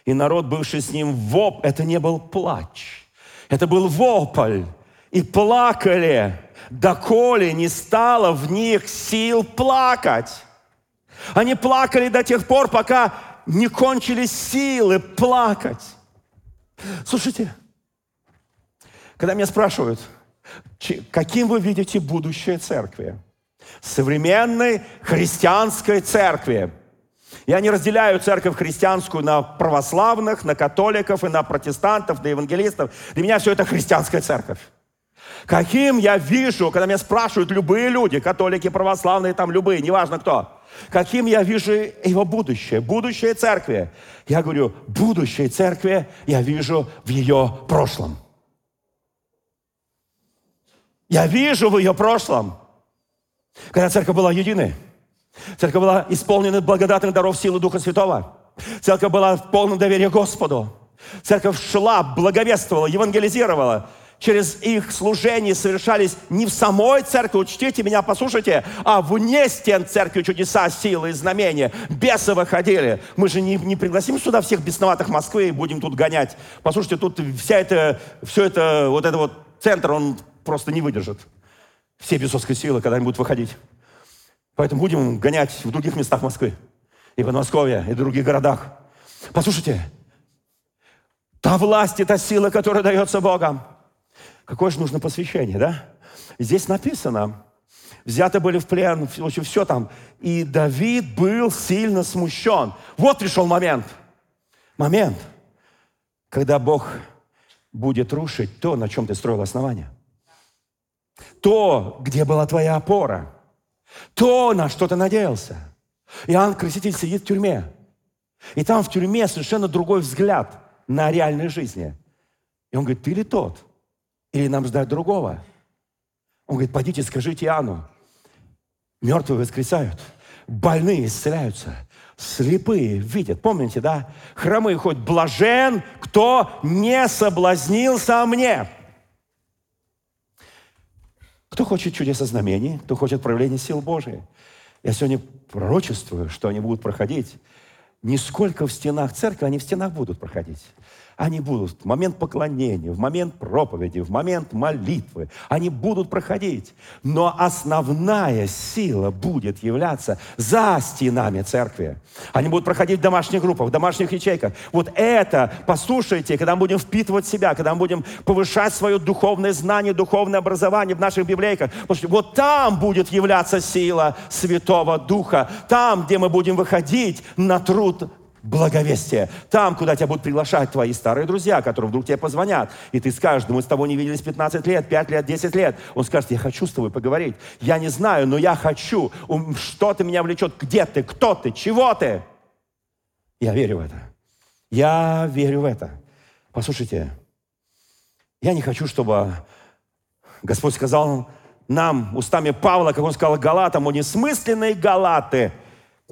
и народ, бывший с ним, воп, это не был плач, это был вопль. И плакали, доколе не стало в них сил плакать. Они плакали до тех пор, пока не кончились силы плакать. Слушайте, когда меня спрашивают, каким вы видите будущее церкви? Современной христианской церкви – я не разделяю церковь христианскую на православных, на католиков и на протестантов, на евангелистов. Для меня все это христианская церковь. Каким я вижу, когда меня спрашивают любые люди, католики, православные, там любые, неважно кто, каким я вижу его будущее, будущее церкви. Я говорю, будущее церкви я вижу в ее прошлом. Я вижу в ее прошлом, когда церковь была единой. Церковь была исполнена благодатных даров силы Духа Святого. Церковь была в полном доверии Господу. Церковь шла, благовествовала, евангелизировала. Через их служение совершались не в самой церкви, учтите меня, послушайте, а вне стен церкви чудеса, силы и знамения. Бесы выходили. Мы же не, не пригласим сюда всех бесноватых Москвы и будем тут гонять. Послушайте, тут вся это, все это, вот этот вот центр, он просто не выдержит. Все бесовские силы, когда они будут выходить. Поэтому будем гонять в других местах Москвы. И в Подмосковье, и в других городах. Послушайте, та власть и та сила, которая дается Богом. Какое же нужно посвящение, да? Здесь написано, взяты были в плен, в общем, все там. И Давид был сильно смущен. Вот пришел момент. Момент, когда Бог будет рушить то, на чем ты строил основание. То, где была твоя опора. То, на что ты надеялся. Иоанн Креститель сидит в тюрьме. И там в тюрьме совершенно другой взгляд на реальной жизни. И он говорит, ты ли тот? Или нам ждать другого? Он говорит, пойдите, скажите Иоанну. Мертвые воскресают, больные исцеляются, слепые видят. Помните, да? Хромые хоть блажен, кто не соблазнился мне. Кто хочет чудеса знамений, кто хочет проявления сил Божьей. Я сегодня пророчествую, что они будут проходить не сколько в стенах церкви, они в стенах будут проходить. Они будут в момент поклонения, в момент проповеди, в момент молитвы. Они будут проходить. Но основная сила будет являться за стенами церкви. Они будут проходить в домашних группах, в домашних ячейках. Вот это, послушайте, когда мы будем впитывать себя, когда мы будем повышать свое духовное знание, духовное образование в наших библейках. Послушайте, вот там будет являться сила Святого Духа. Там, где мы будем выходить на труд благовестие. Там, куда тебя будут приглашать твои старые друзья, которые вдруг тебе позвонят, и ты скажешь, мы с тобой не виделись 15 лет, 5 лет, 10 лет. Он скажет, я хочу с тобой поговорить. Я не знаю, но я хочу. Что-то меня влечет. Где ты? Кто ты? Чего ты? Я верю в это. Я верю в это. Послушайте, я не хочу, чтобы Господь сказал нам устами Павла, как он сказал Галатам, о несмысленные Галаты –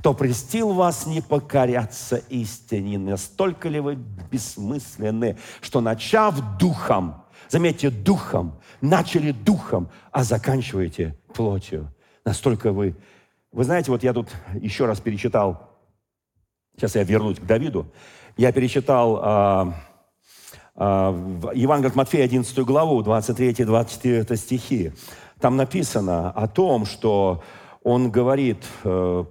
кто престил вас не покоряться истине, настолько ли вы бессмысленны, что начав духом, заметьте, духом, начали духом, а заканчиваете плотью. Настолько вы... Вы знаете, вот я тут еще раз перечитал, сейчас я вернусь к Давиду, я перечитал а, а, Евангелие от Матфея, 11 главу, 23-24 стихи. Там написано о том, что он говорит, э,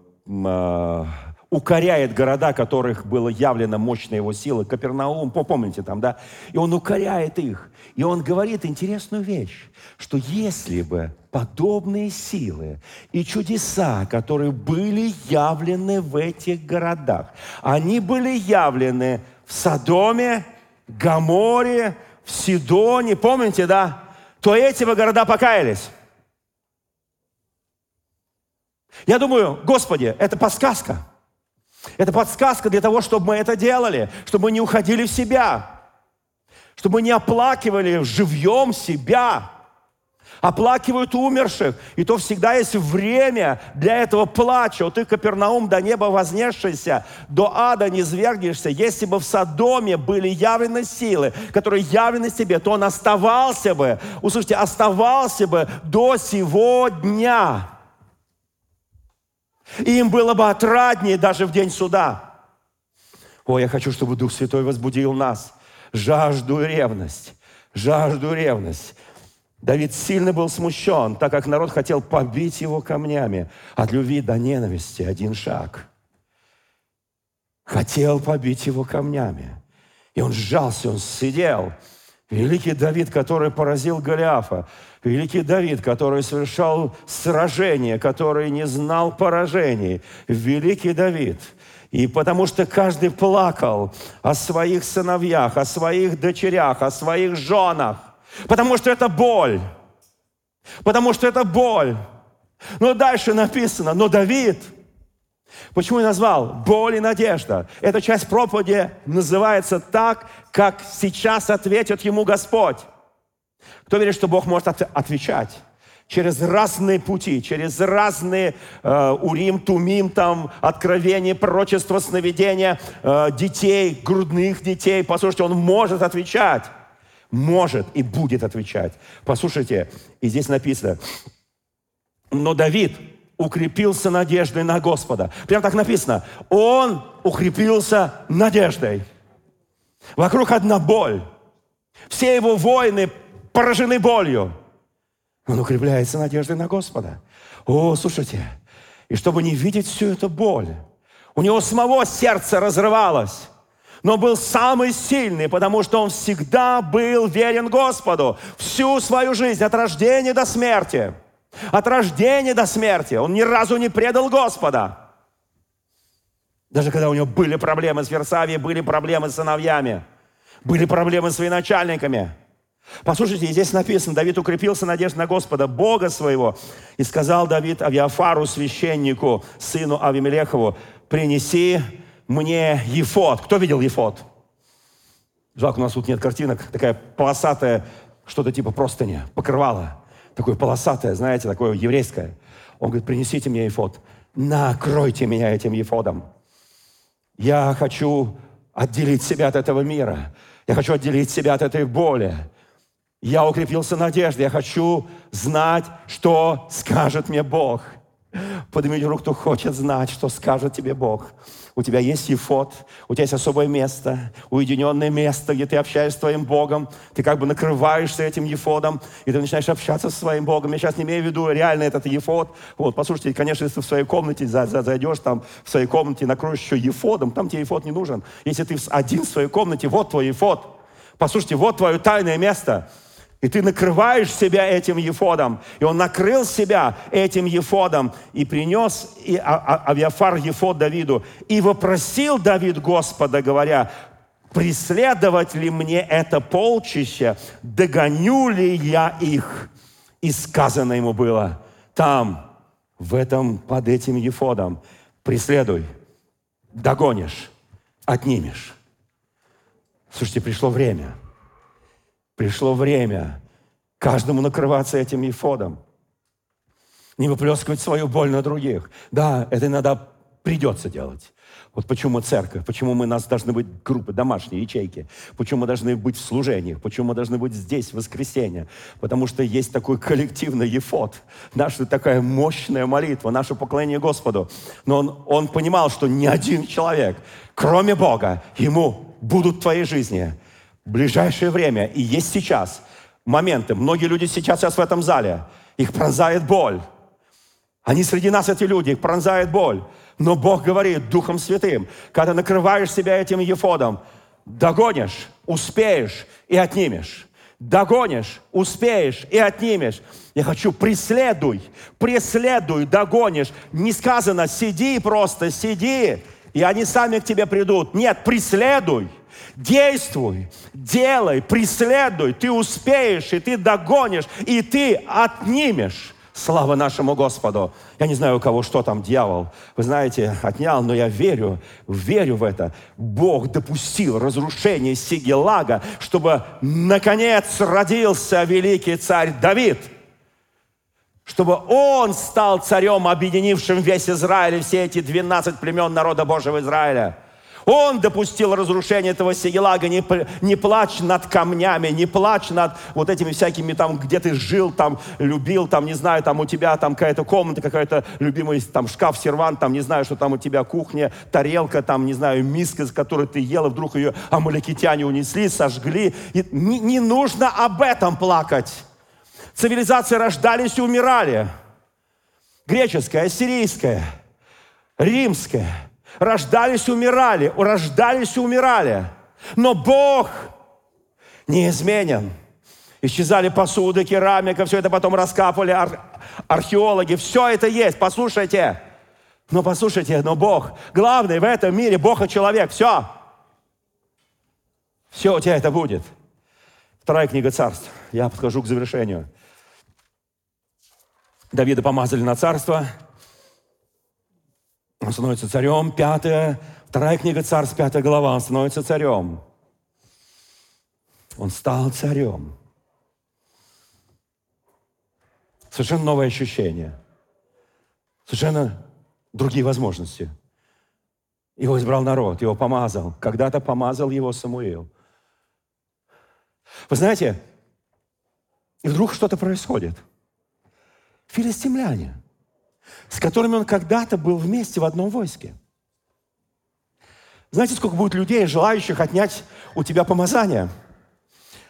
укоряет города, которых было явлено мощная его сила, Капернаум, помните там, да? И он укоряет их. И он говорит интересную вещь, что если бы подобные силы и чудеса, которые были явлены в этих городах, они были явлены в Содоме, Гаморе, в Сидоне, помните, да? То эти бы города покаялись. Я думаю, Господи, это подсказка. Это подсказка для того, чтобы мы это делали, чтобы мы не уходили в себя, чтобы мы не оплакивали живьем себя, оплакивают умерших. И то всегда есть время для этого плача. Вот ты, Капернаум, до неба вознесшийся, до ада не свергнешься. Если бы в Содоме были явлены силы, которые явлены себе, то он оставался бы, услышите, оставался бы до сего дня. И им было бы отраднее даже в день суда. О, я хочу, чтобы Дух Святой возбудил нас. Жажду и ревность. Жажду и ревность. Давид сильно был смущен, так как народ хотел побить его камнями. От любви до ненависти один шаг. Хотел побить его камнями. И он сжался, он сидел. Великий Давид, который поразил Голиафа. Великий Давид, который совершал сражения, который не знал поражений. Великий Давид. И потому что каждый плакал о своих сыновьях, о своих дочерях, о своих женах. Потому что это боль. Потому что это боль. Но дальше написано, но Давид, почему я назвал боль и надежда? Эта часть проповеди называется так, как сейчас ответит ему Господь. Кто верит, что Бог может отвечать? через разные пути, через разные э, урим, тумим, там, откровения, пророчества, сновидения э, детей, грудных детей. Послушайте, он может отвечать. Может и будет отвечать. Послушайте, и здесь написано, но Давид укрепился надеждой на Господа. Прямо так написано. Он укрепился надеждой. Вокруг одна боль. Все его воины поражены болью. Он укрепляется надеждой на Господа. О, слушайте, И чтобы не видеть всю эту боль. У него самого сердце разрывалось. Но был самый сильный, потому что он всегда был верен Господу всю свою жизнь, от рождения до смерти. От рождения до смерти. Он ни разу не предал Господа. Даже когда у него были проблемы с Версавией, были проблемы с сыновьями, были проблемы с военачальниками. Послушайте, здесь написано, Давид укрепился надежд на Господа, Бога своего. И сказал Давид Авиафару, священнику, сыну Авимелехову, принеси мне ефот. Кто видел ефот? Жалко, у нас тут нет картинок. Такая полосатая, что-то типа простыни, покрывало. Такое полосатое, знаете, такое еврейское. Он говорит, принесите мне ефот. Накройте меня этим ефодом. Я хочу отделить себя от этого мира. Я хочу отделить себя от этой боли. Я укрепился надеждой. Я хочу знать, что скажет мне Бог. Поднимите руку, кто хочет знать, что скажет тебе Бог. У тебя есть ефот, у тебя есть особое место, уединенное место, где ты общаешься с твоим Богом. Ты как бы накрываешься этим ефодом, и ты начинаешь общаться со своим Богом. Я сейчас не имею в виду реально этот ефот. Вот, послушайте, конечно, если ты в своей комнате зайдешь там, в своей комнате накроешь еще ефодом, там тебе ефот не нужен. Если ты один в своей комнате, вот твой ефот. Послушайте, вот твое тайное место – и ты накрываешь себя этим ефодом. И он накрыл себя этим ефодом и принес и а, а, Авиафар ефод Давиду. И вопросил Давид Господа, говоря, преследовать ли мне это полчище, догоню ли я их? И сказано ему было, там, в этом, под этим ефодом, преследуй, догонишь, отнимешь. Слушайте, пришло время – Пришло время каждому накрываться этим ефодом. Не выплескивать свою боль на других. Да, это иногда придется делать. Вот почему церковь, почему мы, у нас должны быть группы, домашние ячейки, почему мы должны быть в служениях, почему мы должны быть здесь в воскресенье, потому что есть такой коллективный ефот, наша такая мощная молитва, наше поклонение Господу. Но он, он понимал, что ни один человек, кроме Бога, ему будут в твоей жизни – ближайшее время и есть сейчас моменты. Многие люди сейчас, сейчас в этом зале, их пронзает боль. Они среди нас, эти люди, их пронзает боль. Но Бог говорит Духом Святым, когда накрываешь себя этим ефодом, догонишь, успеешь и отнимешь. Догонишь, успеешь и отнимешь. Я хочу, преследуй, преследуй, догонишь. Не сказано, сиди просто, сиди, и они сами к тебе придут. Нет, преследуй. Действуй, делай, преследуй, ты успеешь, и ты догонишь, и ты отнимешь. Слава нашему Господу. Я не знаю, у кого что там дьявол, вы знаете, отнял, но я верю, верю в это. Бог допустил разрушение Сигелага, чтобы наконец родился великий царь Давид – чтобы он стал царем, объединившим весь Израиль и все эти 12 племен народа Божьего Израиля. Он допустил разрушение этого Сигелага. Не, не плачь над камнями, не плачь над вот этими всякими там, где ты жил, там, любил, там, не знаю, там у тебя там какая-то комната, какая-то любимый там шкаф, сервант, там, не знаю, что там у тебя кухня, тарелка, там, не знаю, миска, с которой ты ел, и вдруг ее амаликитяне унесли, сожгли. И не, не нужно об этом плакать. Цивилизации рождались и умирали. Греческая, ассирийская, римская – рождались и умирали, рождались и умирали. Но Бог неизменен. Исчезали посуды, керамика, все это потом раскапывали ар- археологи. Все это есть, послушайте. Но послушайте, но Бог, главный в этом мире, Бог и человек, все. Все у тебя это будет. Вторая книга царств. Я подхожу к завершению. Давида помазали на царство – он становится царем. Пятая, вторая книга Царств, пятая глава. Он становится царем. Он стал царем. Совершенно новое ощущение. Совершенно другие возможности. Его избрал народ, его помазал. Когда-то помазал его Самуил. Вы знаете, и вдруг что-то происходит. Филистимляне – с которыми он когда-то был вместе в одном войске. Знаете, сколько будет людей, желающих отнять у тебя помазание,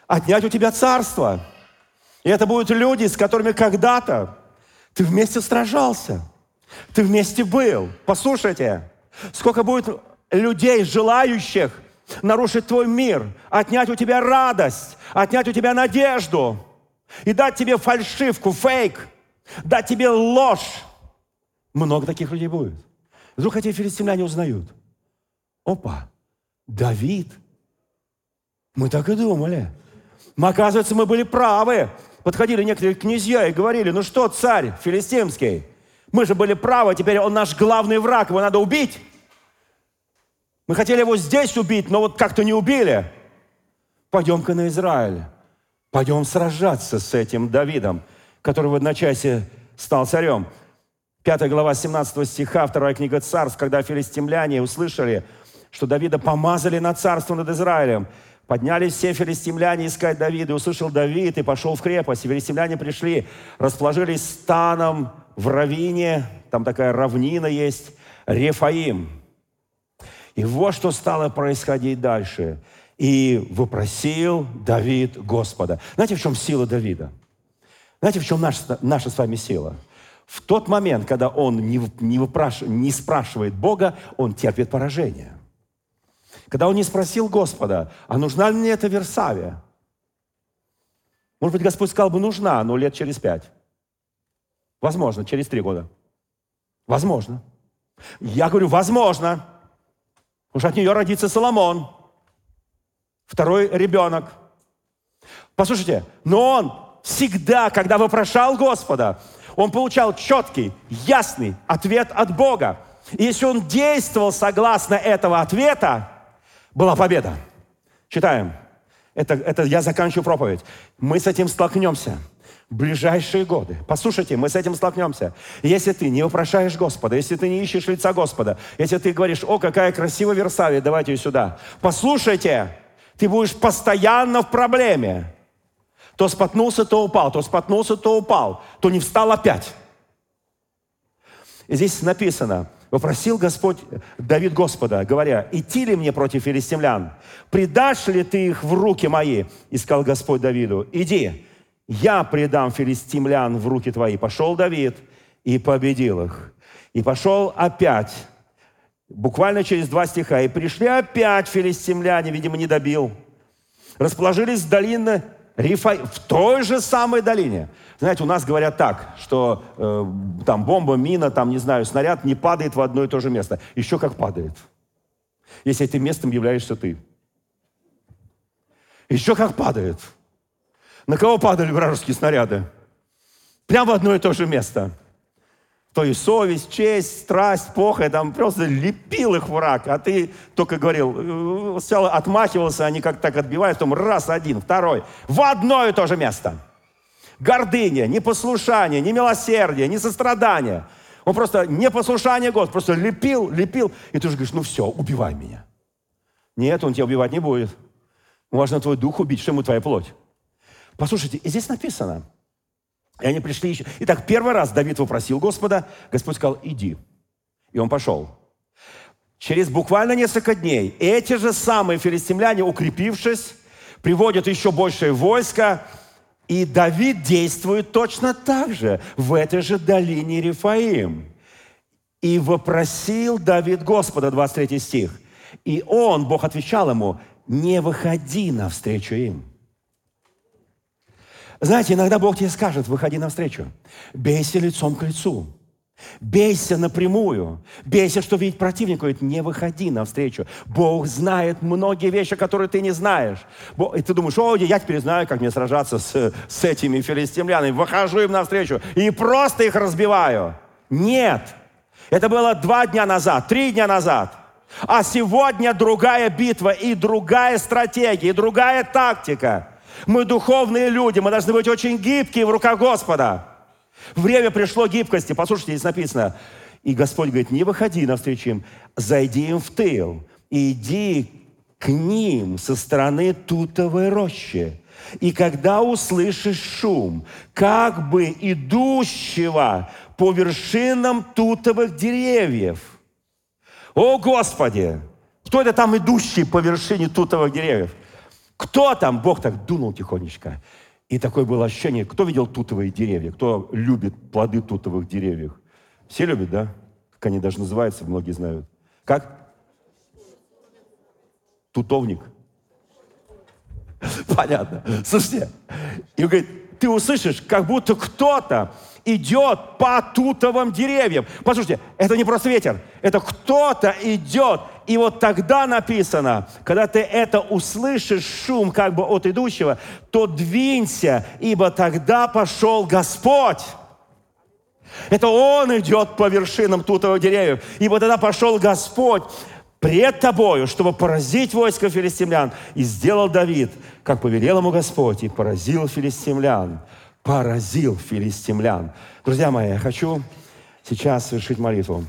отнять у тебя царство. И это будут люди, с которыми когда-то ты вместе сражался. Ты вместе был. Послушайте, сколько будет людей, желающих нарушить твой мир, отнять у тебя радость, отнять у тебя надежду и дать тебе фальшивку, фейк, дать тебе ложь. Много таких людей будет. Вдруг эти филистимляне узнают. Опа, Давид. Мы так и думали. Мы, оказывается, мы были правы. Подходили некоторые князья и говорили, ну что, царь филистимский, мы же были правы, теперь он наш главный враг, его надо убить. Мы хотели его здесь убить, но вот как-то не убили. Пойдем-ка на Израиль. Пойдем сражаться с этим Давидом, который в одночасье стал царем. Пятая глава 17 стиха, вторая книга Царств, когда филистимляне услышали, что Давида помазали на царство над Израилем, Поднялись все филистимляне искать Давида. И услышал Давид и пошел в крепость. И филистимляне пришли, расположились станом в равине. Там такая равнина есть. Рефаим. И вот что стало происходить дальше. И вопросил Давид Господа. Знаете, в чем сила Давида? Знаете, в чем наша, наша с вами сила? В тот момент, когда он не, не, выпраш... не спрашивает Бога, он терпит поражение. Когда он не спросил Господа, а нужна ли мне эта Версавия? Может быть, Господь сказал бы, нужна, но лет через пять. Возможно, через три года. Возможно. Я говорю, возможно. Что от нее родится Соломон. Второй ребенок. Послушайте, но он всегда, когда вопрошал Господа, он получал четкий, ясный ответ от Бога. И если он действовал согласно этого ответа, была победа. Читаем. Это, это я заканчиваю проповедь. Мы с этим столкнемся ближайшие годы. Послушайте, мы с этим столкнемся. Если ты не вопрошаешь Господа, если ты не ищешь лица Господа, если ты говоришь, о, какая красивая Версавия, давайте ее сюда. Послушайте, ты будешь постоянно в проблеме. То споткнулся, то упал, то споткнулся, то упал, то не встал опять. И здесь написано – Вопросил Господь, Давид Господа, говоря, идти ли мне против филистимлян? Предашь ли ты их в руки мои? И сказал Господь Давиду, иди, я предам филистимлян в руки твои. Пошел Давид и победил их. И пошел опять, буквально через два стиха, и пришли опять филистимляне, видимо, не добил. Расположились в долине Рифа... в той же самой долине. Знаете, у нас говорят так, что э, там бомба, мина, там, не знаю, снаряд не падает в одно и то же место. Еще как падает. Если этим местом являешься ты. Еще как падает. На кого падали вражеские снаряды? Прямо в одно и то же место. То есть совесть, честь, страсть, похоть, там просто лепил их враг, а ты только говорил, э, сначала отмахивался, они как так отбивают, потом раз, один, второй, в одно и то же место гордыня, непослушание, не сострадание. Он просто непослушание Господу, просто лепил, лепил. И ты же говоришь, ну все, убивай меня. Нет, он тебя убивать не будет. Важно твой дух убить, что ему твоя плоть. Послушайте, и здесь написано. И они пришли еще. Итак, первый раз Давид вопросил Господа, Господь сказал, иди. И он пошел. Через буквально несколько дней эти же самые филистимляне, укрепившись, приводят еще большее войско, и Давид действует точно так же в этой же долине Рифаим. И вопросил Давид Господа, 23 стих. И он, Бог отвечал ему, не выходи навстречу им. Знаете, иногда Бог тебе скажет, выходи навстречу. Бейся лицом к лицу. Бейся напрямую. Бейся, что видеть противника. Говорит, не выходи навстречу. Бог знает многие вещи, которые ты не знаешь. И ты думаешь, о, я теперь знаю, как мне сражаться с, с этими филистимлянами. Выхожу им навстречу и просто их разбиваю. Нет. Это было два дня назад, три дня назад. А сегодня другая битва и другая стратегия, и другая тактика. Мы духовные люди, мы должны быть очень гибкие в руках Господа. Время пришло гибкости. Послушайте, здесь написано. И Господь говорит, не выходи навстречу им, зайди им в тыл, и иди к ним со стороны тутовой рощи. И когда услышишь шум, как бы идущего по вершинам тутовых деревьев. О, Господи! Кто это там идущий по вершине тутовых деревьев? Кто там? Бог так дунул тихонечко. И такое было ощущение, кто видел тутовые деревья, кто любит плоды тутовых деревьев? Все любят, да? Как они даже называются, многие знают. Как? Тутовник. Понятно. Слушайте, и он говорит, ты услышишь, как будто кто-то идет по тутовым деревьям. Послушайте, это не просто ветер, это кто-то идет. И вот тогда написано, когда ты это услышишь, шум как бы от идущего, то двинься, ибо тогда пошел Господь. Это Он идет по вершинам тутовых деревьев. Ибо тогда пошел Господь пред тобою, чтобы поразить войско филистимлян. И сделал Давид, как повелел ему Господь, и поразил филистимлян. Поразил филистимлян. Друзья мои, я хочу сейчас совершить молитву.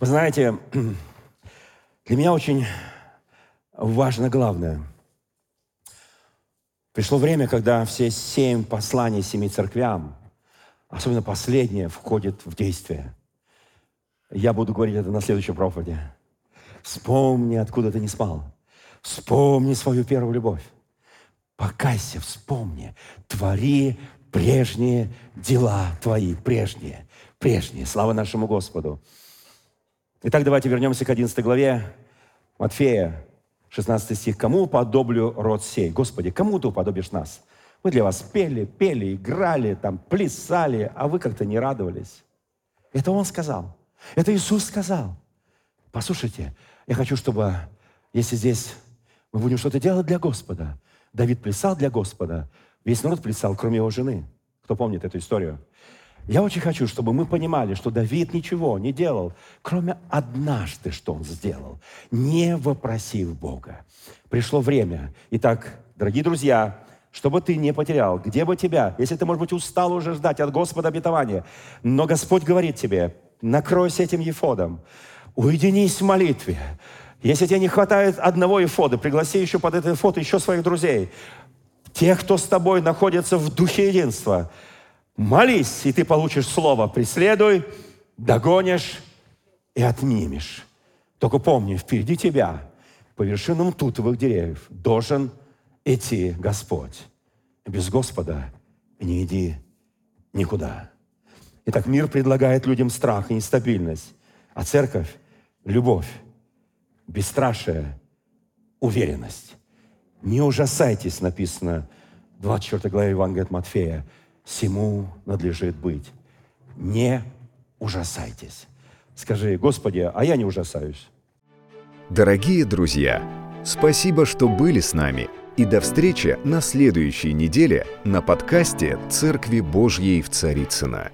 Вы знаете, для меня очень важно главное. Пришло время, когда все семь посланий семи церквям, особенно последнее, входит в действие – я буду говорить это на следующей проповеди. Вспомни, откуда ты не спал. Вспомни свою первую любовь. Покайся, вспомни. Твори прежние дела твои, прежние, прежние. Слава нашему Господу. Итак, давайте вернемся к 11 главе Матфея, 16 стих. «Кому уподоблю род сей?» Господи, кому ты уподобишь нас? Мы для вас пели, пели, играли, там, плясали, а вы как-то не радовались. Это Он сказал. Это Иисус сказал. Послушайте, я хочу, чтобы, если здесь мы будем что-то делать для Господа, Давид плясал для Господа, весь народ плясал, кроме его жены. Кто помнит эту историю? Я очень хочу, чтобы мы понимали, что Давид ничего не делал, кроме однажды, что он сделал, не вопросив Бога. Пришло время. Итак, дорогие друзья, чтобы ты не потерял, где бы тебя, если ты, может быть, устал уже ждать от Господа обетования, но Господь говорит тебе, накройся этим ефодом, уединись в молитве. Если тебе не хватает одного ефода, пригласи еще под этот ефод еще своих друзей. Тех, кто с тобой находится в духе единства. Молись, и ты получишь слово. Преследуй, догонишь и отнимешь. Только помни, впереди тебя, по вершинам тутовых деревьев, должен идти Господь. Без Господа не иди никуда. Итак, мир предлагает людям страх и нестабильность, а церковь – любовь, бесстрашие, уверенность. Не ужасайтесь, написано в 24 главе Евангелия от Матфея, всему надлежит быть. Не ужасайтесь. Скажи, Господи, а я не ужасаюсь. Дорогие друзья, спасибо, что были с нами. И до встречи на следующей неделе на подкасте «Церкви Божьей в Царицына.